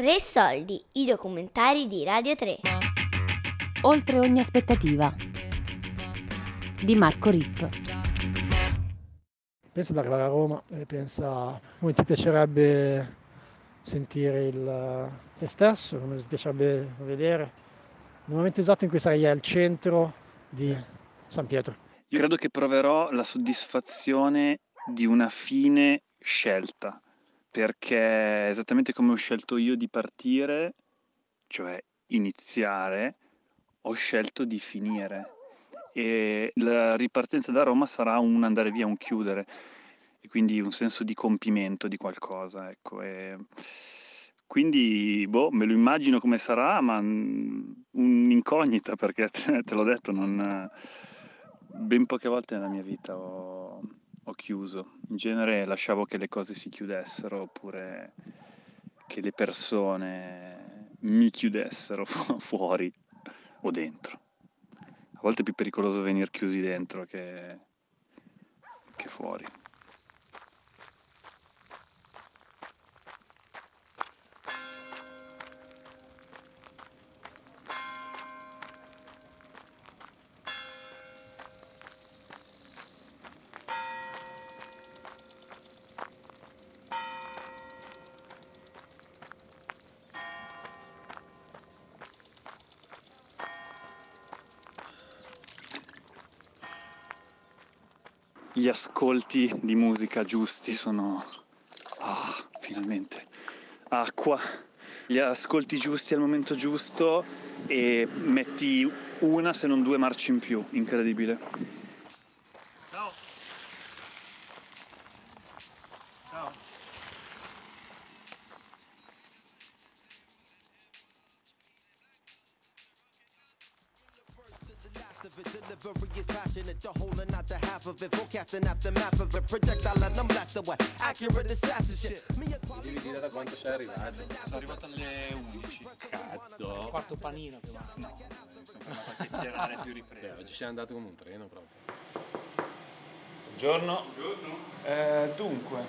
Tre soldi, i documentari di Radio 3. Oltre ogni aspettativa. Di Marco Ripp. Pensa ad arrivare a Roma e pensa come ti piacerebbe sentire il, te stesso, come ti piacerebbe vedere. Nel momento esatto in cui sarai al centro di San Pietro. Io credo che proverò la soddisfazione di una fine scelta, perché esattamente come ho scelto io di partire, cioè iniziare, ho scelto di finire. E la ripartenza da Roma sarà un andare via, un chiudere, e quindi un senso di compimento di qualcosa. Ecco. E quindi, boh, me lo immagino come sarà, ma un'incognita, perché te l'ho detto, non, ben poche volte nella mia vita ho, ho chiuso. In genere lasciavo che le cose si chiudessero oppure che le persone mi chiudessero fuori o dentro. A volte è più pericoloso venire chiusi dentro che, che fuori. Gli ascolti di musica giusti sono... Ah, finalmente. Acqua. Gli ascolti giusti al momento giusto e metti una se non due marce in più. Incredibile. Delivery is passionate, the whole and not the half of it. Forecasting aftermath of it. Projectile and I'm blast away. Accurate assassinship. Me a Devi dire da quanto sei arrivato. Sono arrivato alle 11. Cazzo. quarto panino che va. No, mi sono fermato a chiacchierare più Beh, riprese. oggi sei andato come un treno proprio. Buongiorno. Eh, dunque,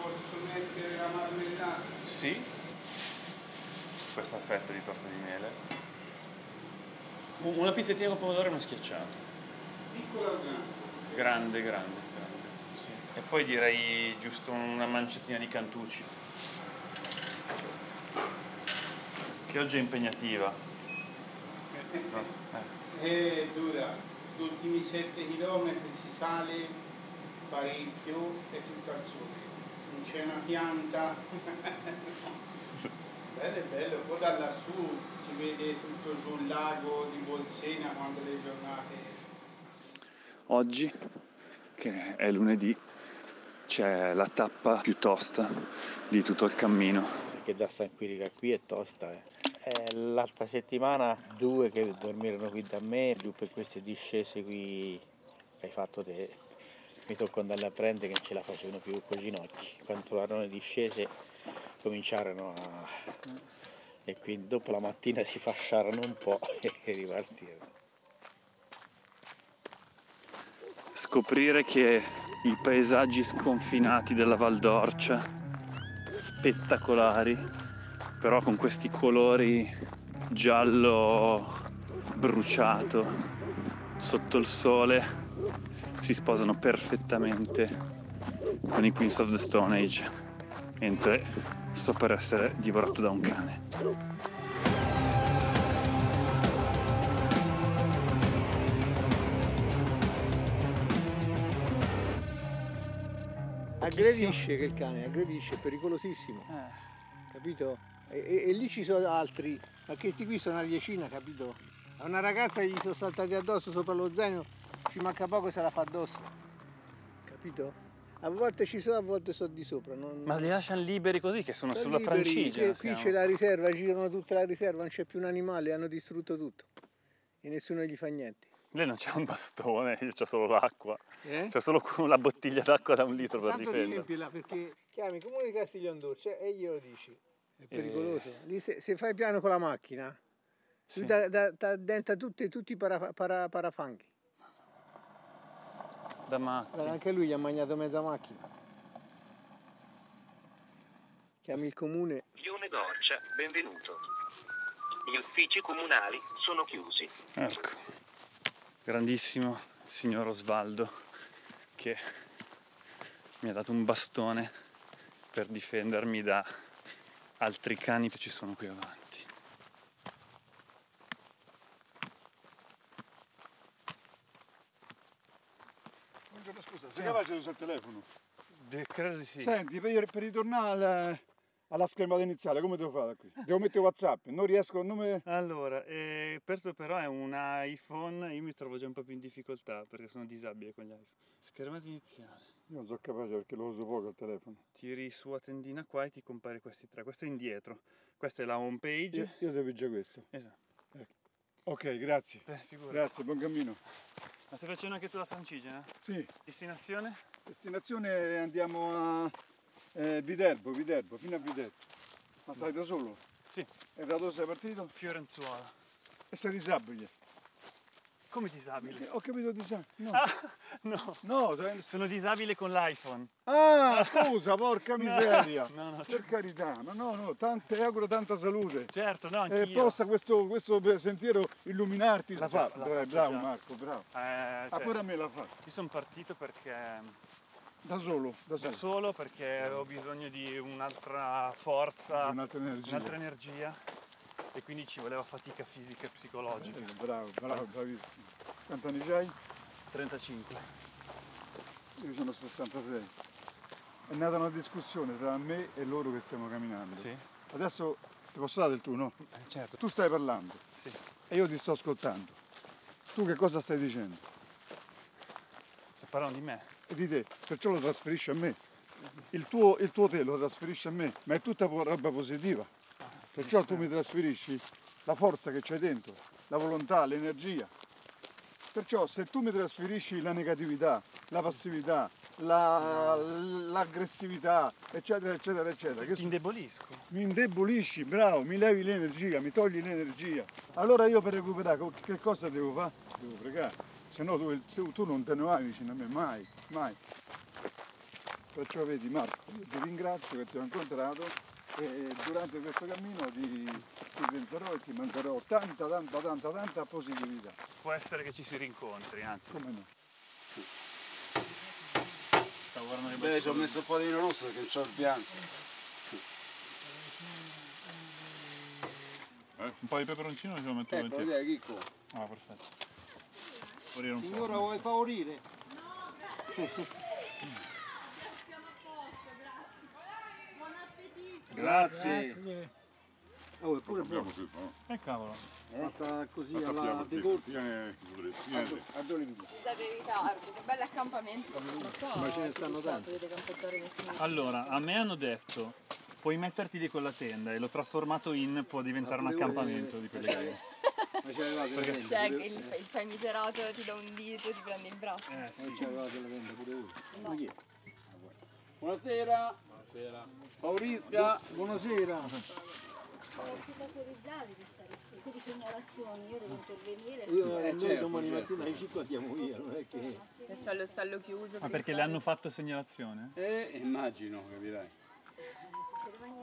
Posso mettere la marmellata? sì. Questa fetta di torta di miele. Una pizzettina con pomodoro e uno schiacciato. Piccola o grande? Grande, grande, grande. Sì. E poi direi giusto una manciatina di cantucci. Che oggi è impegnativa. No, eh. È dura. Gli ultimi 7 km si sale parecchio e tutto al sole. Non c'è una pianta. bello è bello, poi da lassù si vede tutto giù il lago di Bolsena quando le giornate Oggi, che è lunedì, c'è la tappa più tosta di tutto il cammino. Perché da San Quirico a qui è tosta. Eh. Eh, l'altra settimana due che dormirono qui da me, giù per queste discese qui che hai fatto te. Mi tocco andare a prendere che non ce la facevano più con i ginocchi. Quando trovarono le discese cominciarono a... e quindi dopo la mattina si fasciarono un po' e ripartirono. Scoprire che i paesaggi sconfinati della Val d'Orcia, spettacolari, però con questi colori giallo bruciato sotto il sole, si sposano perfettamente con i Queens of the Stone Age, mentre sto per essere divorato da un cane. Aggredisce che il cane, aggredisce, è pericolosissimo, Eh, capito? E, e- e lì ci sono altri, ma che qui sono una decina, capito? A una ragazza gli sono saltati addosso sopra lo zaino, ci manca poco e se la fa addosso, capito? A volte ci sono, a volte sono di sopra. Non... Ma li lasciano liberi così che sono, Sono sulla liberi, francigena. che Qui siamo. c'è la riserva, girano tutta la riserva, non c'è più un animale, hanno distrutto tutto. E nessuno gli fa niente. Lei non c'è un bastone, io c'ho solo l'acqua. Eh? C'è solo la bottiglia d'acqua da un litro per Tanto difendere. riempila perché chiami comune di Castiglion d'Orcia e glielo dici. È Eh. pericoloso. Lì se, se fai piano con la macchina, Sì. tu da, da, da- denta tutti, tutti i para, para- parafanghi. Da matti. Guarda, anche lui gli ha mangiato mezza macchina. Chiami il comune. Lione Gorcia, benvenuto. Gli uffici comunali sono chiusi. Ecco, grandissimo signor Osvaldo che mi ha dato un bastone per difendermi da altri cani che ci sono qui avanti. Buongiorno, scusa, sei capace di usare il telefono? credo di sì. Senti, per, per ritornare alla, alla schermata iniziale, come devo fare qui? Devo mettere WhatsApp, non riesco, non mi... Allora, eh, questo però è un iPhone, io mi trovo già un po' più in difficoltà perché sono disabile con gli iPhone. Schermata iniziale. Io non sono capace perché lo uso poco il telefono. Tiri su a tendina qua e ti compare questi tre. Questo è indietro. Questa è la home page. Io, io devo già questo. Esatto. Ok, grazie. Beh. Grazie, buon cammino. Ma stai facendo anche tu la francigena? Sì. Destinazione? Destinazione andiamo a eh, Viterbo, Viterbo, fino a Viterbo. Ma stai da solo? Sì. E da dove sei partito? Fiorenzuola. E sei disabile? Come disabile? Ho capito disabile. No. Ah, no. No, Sono disabile con l'iPhone. Ah, scusa, porca miseria. no, no, per carità, ma no, no, tante, auguro tanta salute. Certo, no, E anch'io. possa questo, questo sentiero illuminarti. La fa, La bravo, faccio bravo già. Marco, bravo. Eh, Ah, cioè, pure a me la fa. Io sono partito perché Da solo, da da solo. solo perché avevo bisogno di un'altra forza, Di un'altra energia. un'altra energia e quindi ci voleva fatica fisica e psicologica. Eh, Bravo, bravo, bravissimo. Quanti anni c'hai? 35. Io sono 66. È nata una discussione tra me e loro che stiamo camminando. Sì. Adesso ti posso dare il tu, no? Eh, certo. Tu stai parlando Sì. e io ti sto ascoltando. Tu che cosa stai dicendo? Se parlano di me. E di te, perciò lo trasferisci a me. Il tuo, il tuo te lo trasferisci a me, ma è tutta roba positiva. Perciò tu mi trasferisci la forza che c'hai dentro, la volontà, l'energia. Perciò se tu mi trasferisci la negatività, la passività, la- l'aggressività, eccetera, eccetera, eccetera, Ti indebolisco. mi indebolisci, bravo, mi levi l'energia, mi togli l'energia. Allora io per recuperare che cosa devo fare? Devo pregare, se no tu, tu- non te ne vai vicino a me, mai, mai. Perciò vedi Marco, ti ringrazio che ti ho incontrato e durante questo cammino ti, ti penserò e ti manderò tanta, tanta, tanta, tanta positività. Può essere che ci si rincontri, anzi. Come no? Stavo guardando le Beh, ci ho messo un po' di vino rosso perché c'ho il bianco. Un po' di peperoncino ce lo metto Ecco, volentieri. Chicco. Ah, perfetto. Signora, vuoi favorire? Grazie. Oh, è pure buono. Eh cavolo. Fatta così La alla tappiamo, sì. decorte. Viene, viene. A dove invito? Scusate in ritardo, che bello accampamento. Ma ce ne stanno tanti. Allora, a me hanno detto puoi metterti lì con la tenda e l'ho trasformato in può diventare un accampamento di quelli che... Ma ce l'avevate la tenda? Cioè, il, il fai miserato ti dà un dito, ti prende il braccio. Eh, Eh, ce l'avevate la tenda pure. Ma è? Buonasera. Buonasera. Faurisca. Buonasera. Siete autorizzati di stare qui, di segnalazioni, io devo intervenire. Io Eh, noi certo, domani certo. mattina alle 5 andiamo via, non è che... Se c'è lo stallo chiuso. Ma perché le hanno fatto segnalazione? Eh, immagino, capirai.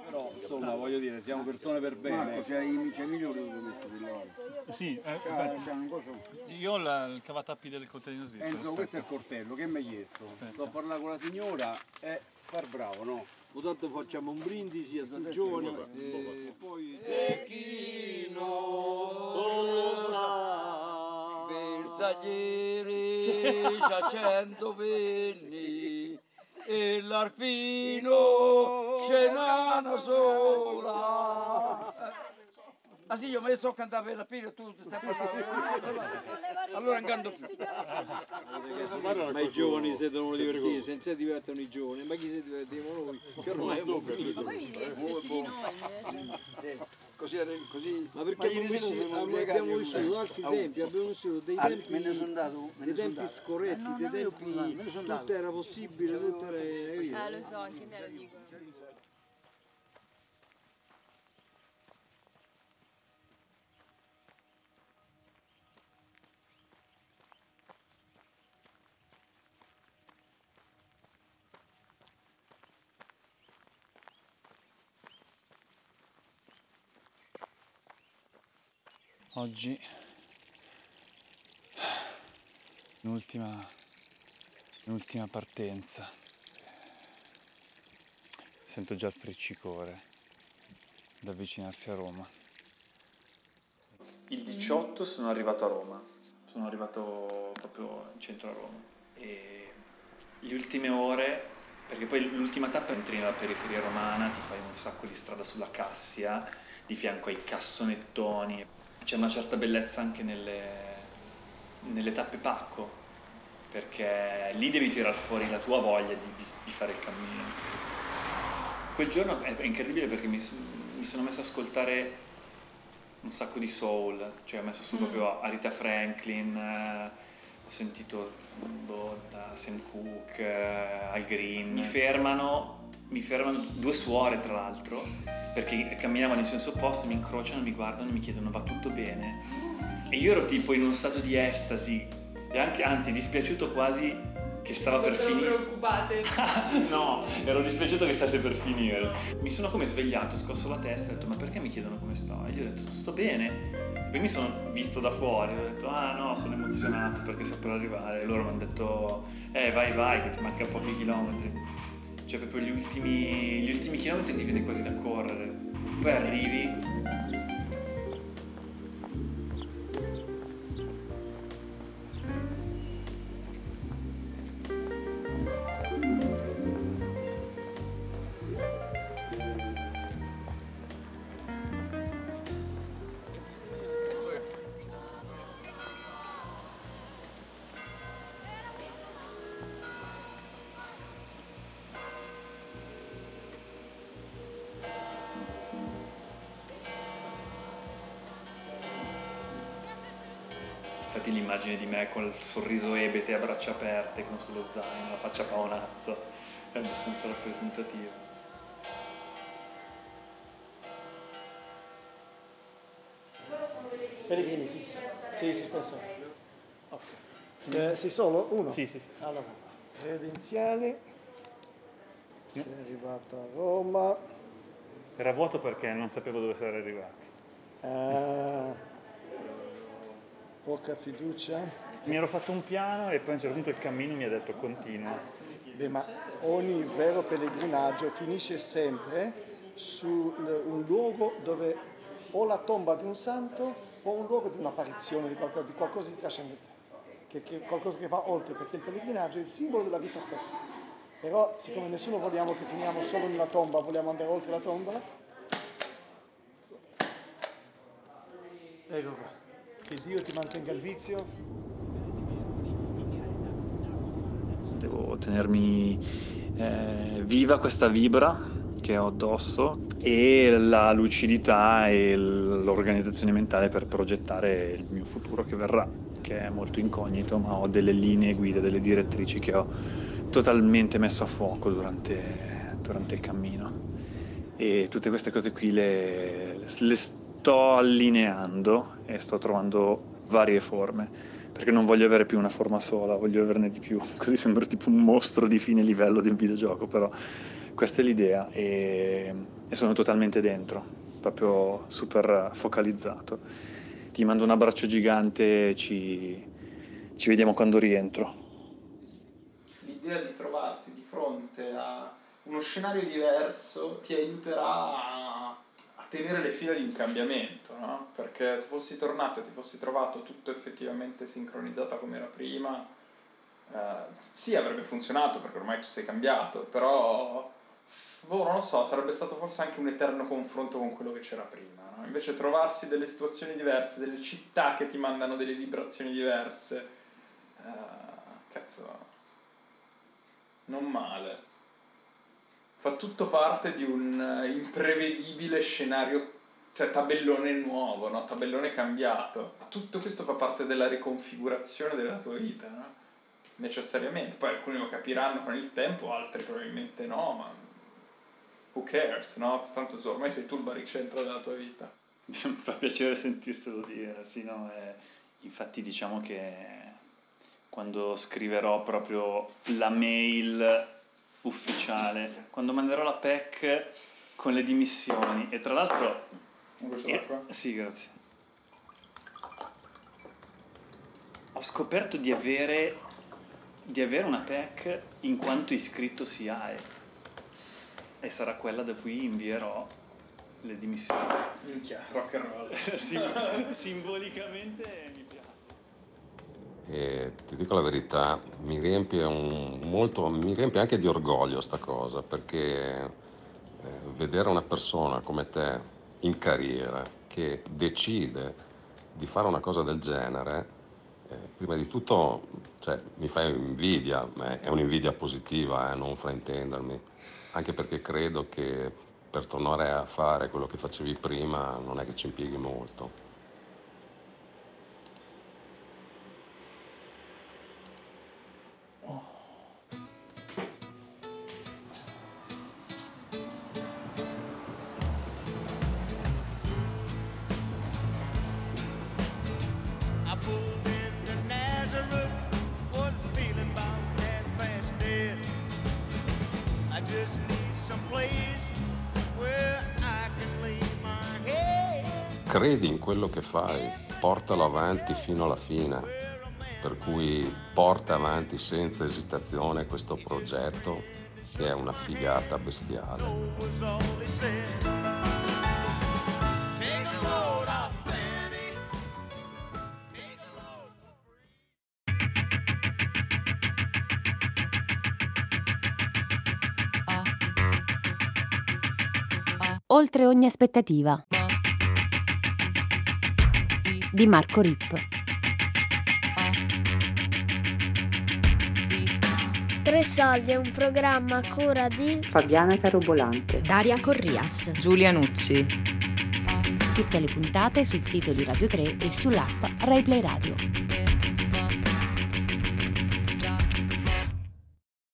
Però, insomma, voglio dire, siamo persone per bene. Marco, c'è i c'è i migliori che ho messo di là. Sì, eh, C'è beh, c'è un coso. io ho la- il cavatappi del coltellino svizzero. Enzo, questo è il coltello, che mi hai chiesto? Sto a parlare con la signora e far bravo, no? Tanto facciamo un brindisi a sti giovani. E poi... E chi non lo sa, bersaglieri, c'ha cento penni e l'arpino ce n'ha una sola. Ah sì, io me ne sto a cantare per l'arpino e tu stai parlando. Allora incanto. Ma i giovani si devono divertire, senza divertono i giovani, ma chi si divertiamo noi? Che ormai mi divertite di noi invece. Così, così. Ma perché ieri abbiamo, sera abbiamo vissuto altri tempi, abbiamo vissuto dei Ah, tempi, me ne sono dato, dei tempi scorretti, Eh, no, dei non tempi tutto era possibile, tutto era... Eh, lo so, anche me lo dicono. Oggi l'ultima, l'ultima partenza. Sento già il friccicore da avvicinarsi a Roma. Il 18 sono arrivato a Roma, sono arrivato proprio in centro a Roma e le ultime ore, perché poi l'ultima tappa entri nella periferia romana, ti fai un sacco di strada sulla Cassia, di fianco ai cassonettoni, c'è una certa bellezza anche nelle, nelle tappe pacco, perché lì devi tirar fuori la tua voglia di, di- di fare il cammino. Quel giorno è, è incredibile perché mi, mi sono messo ad ascoltare un sacco di soul, cioè ho messo su Mm. proprio Arita Franklin, eh, ho sentito boh, Sam Cooke, eh, Al Green, mi fermano, mi fermano due suore tra l'altro, perché camminavano in senso opposto, mi incrociano, mi guardano e mi chiedono va tutto bene? E io ero tipo in uno stato di estasi, e anche, anzi dispiaciuto quasi che stava per finire. preoccupate. No, ero dispiaciuto che stasse per finire. Mi sono come svegliato, scosso la testa e ho detto ma perché mi chiedono come sto? E gli ho detto sto bene. Poi mi sono visto da fuori, ho detto ah no, sono emozionato perché sto per arrivare. E loro mi hanno detto eh vai vai che ti manca pochi chilometri. Cioè proprio gli ultimi, gli ultimi chilometri ti viene quasi da correre. Poi arrivi, Infatti l'immagine di me col sorriso ebete a braccia aperte con sullo zaino, la faccia paonazzo, è abbastanza rappresentativa. Pellegrini, sì, sì, sì, sì, sì, penso. Ok. Eh, sei solo? Uno? Sì, sì, sì. Allora, credenziali. Sei arrivato a Roma. Era vuoto perché non sapevo dove sarei arrivati. Eh, poca fiducia. Mi ero fatto un piano e poi a un certo punto il cammino mi ha detto continua. Beh, ma ogni vero pellegrinaggio finisce sempre su un luogo dove o la tomba di un santo o un luogo di un'apparizione di qualcosa di, qualcosa di trascendente, che, che- qualcosa che va oltre, perché il pellegrinaggio è il simbolo della vita stessa. Però, siccome nessuno vogliamo che finiamo solo nella tomba, vogliamo andare oltre la tomba, ecco qua. Che Dio ti mantenga il vizio. Devo tenermi eh, viva questa vibra che ho addosso e la lucidità e l'organizzazione mentale per progettare il mio futuro che verrà, che è molto incognito, ma ho delle linee guida, delle direttrici che ho totalmente messo a fuoco durante, durante il cammino. E tutte queste cose qui le, le sto allineando e sto trovando varie forme perché non voglio avere più una forma sola, voglio averne di più, così sembra tipo un mostro di fine livello di un videogioco, però questa è l'idea e, e sono totalmente dentro, proprio super focalizzato. Ti mando un abbraccio gigante, ci, ci vediamo quando rientro. L'idea di trovarti di fronte a uno scenario diverso ti aiuterà a tenere le fila di un cambiamento, no? Perché se fossi tornato e ti fossi trovato tutto effettivamente sincronizzato come era prima, eh, sì avrebbe funzionato perché ormai tu sei cambiato, però boh, non lo so, sarebbe stato forse anche un eterno confronto con quello che c'era prima. no? Invece trovarsi delle situazioni diverse, delle città che ti mandano delle vibrazioni diverse, eh, cazzo, non male. Fa tutto parte di un eh, imprevedibile scenario, cioè tabellone nuovo, no? tabellone cambiato. Tutto questo fa parte della riconfigurazione della tua vita, no? necessariamente. Poi alcuni lo capiranno con il tempo, altri probabilmente no, ma who cares, no? Tanto tu ormai sei tu il baricentro della tua vita. Mi fa piacere sentirtelo dire, sì, no, eh, infatti diciamo che quando scriverò proprio la mail ufficiale, quando manderò la PEC con le dimissioni e tra l'altro... D'acqua? sì, grazie. ho scoperto di avere, di avere una PEC in quanto iscritto SIAE e sarà quella da cui invierò le dimissioni. Minchia, rock and roll. Sim- simbolicamente mi. E ti dico la verità, mi riempie, un- molto, mi riempie anche di orgoglio sta cosa, perché eh, vedere una persona come te in carriera che decide di fare una cosa del genere, eh, prima di tutto cioè, mi fa invidia, è un'invidia positiva, eh, non fraintendermi, anche perché credo che per tornare a fare quello che facevi prima non è che ci impieghi molto. Credi in quello che fai, portalo avanti fino alla fine, per cui porta avanti senza esitazione questo progetto che è una figata bestiale. Oltre ogni aspettativa. Di Marco Rip. Tre soldi è un programma a cura di Fabiana Carobolante, Daria Corrias, Giulia Nucci. Tutte le puntate sul sito di Radio 3 e sull'app RaiPlay Radio.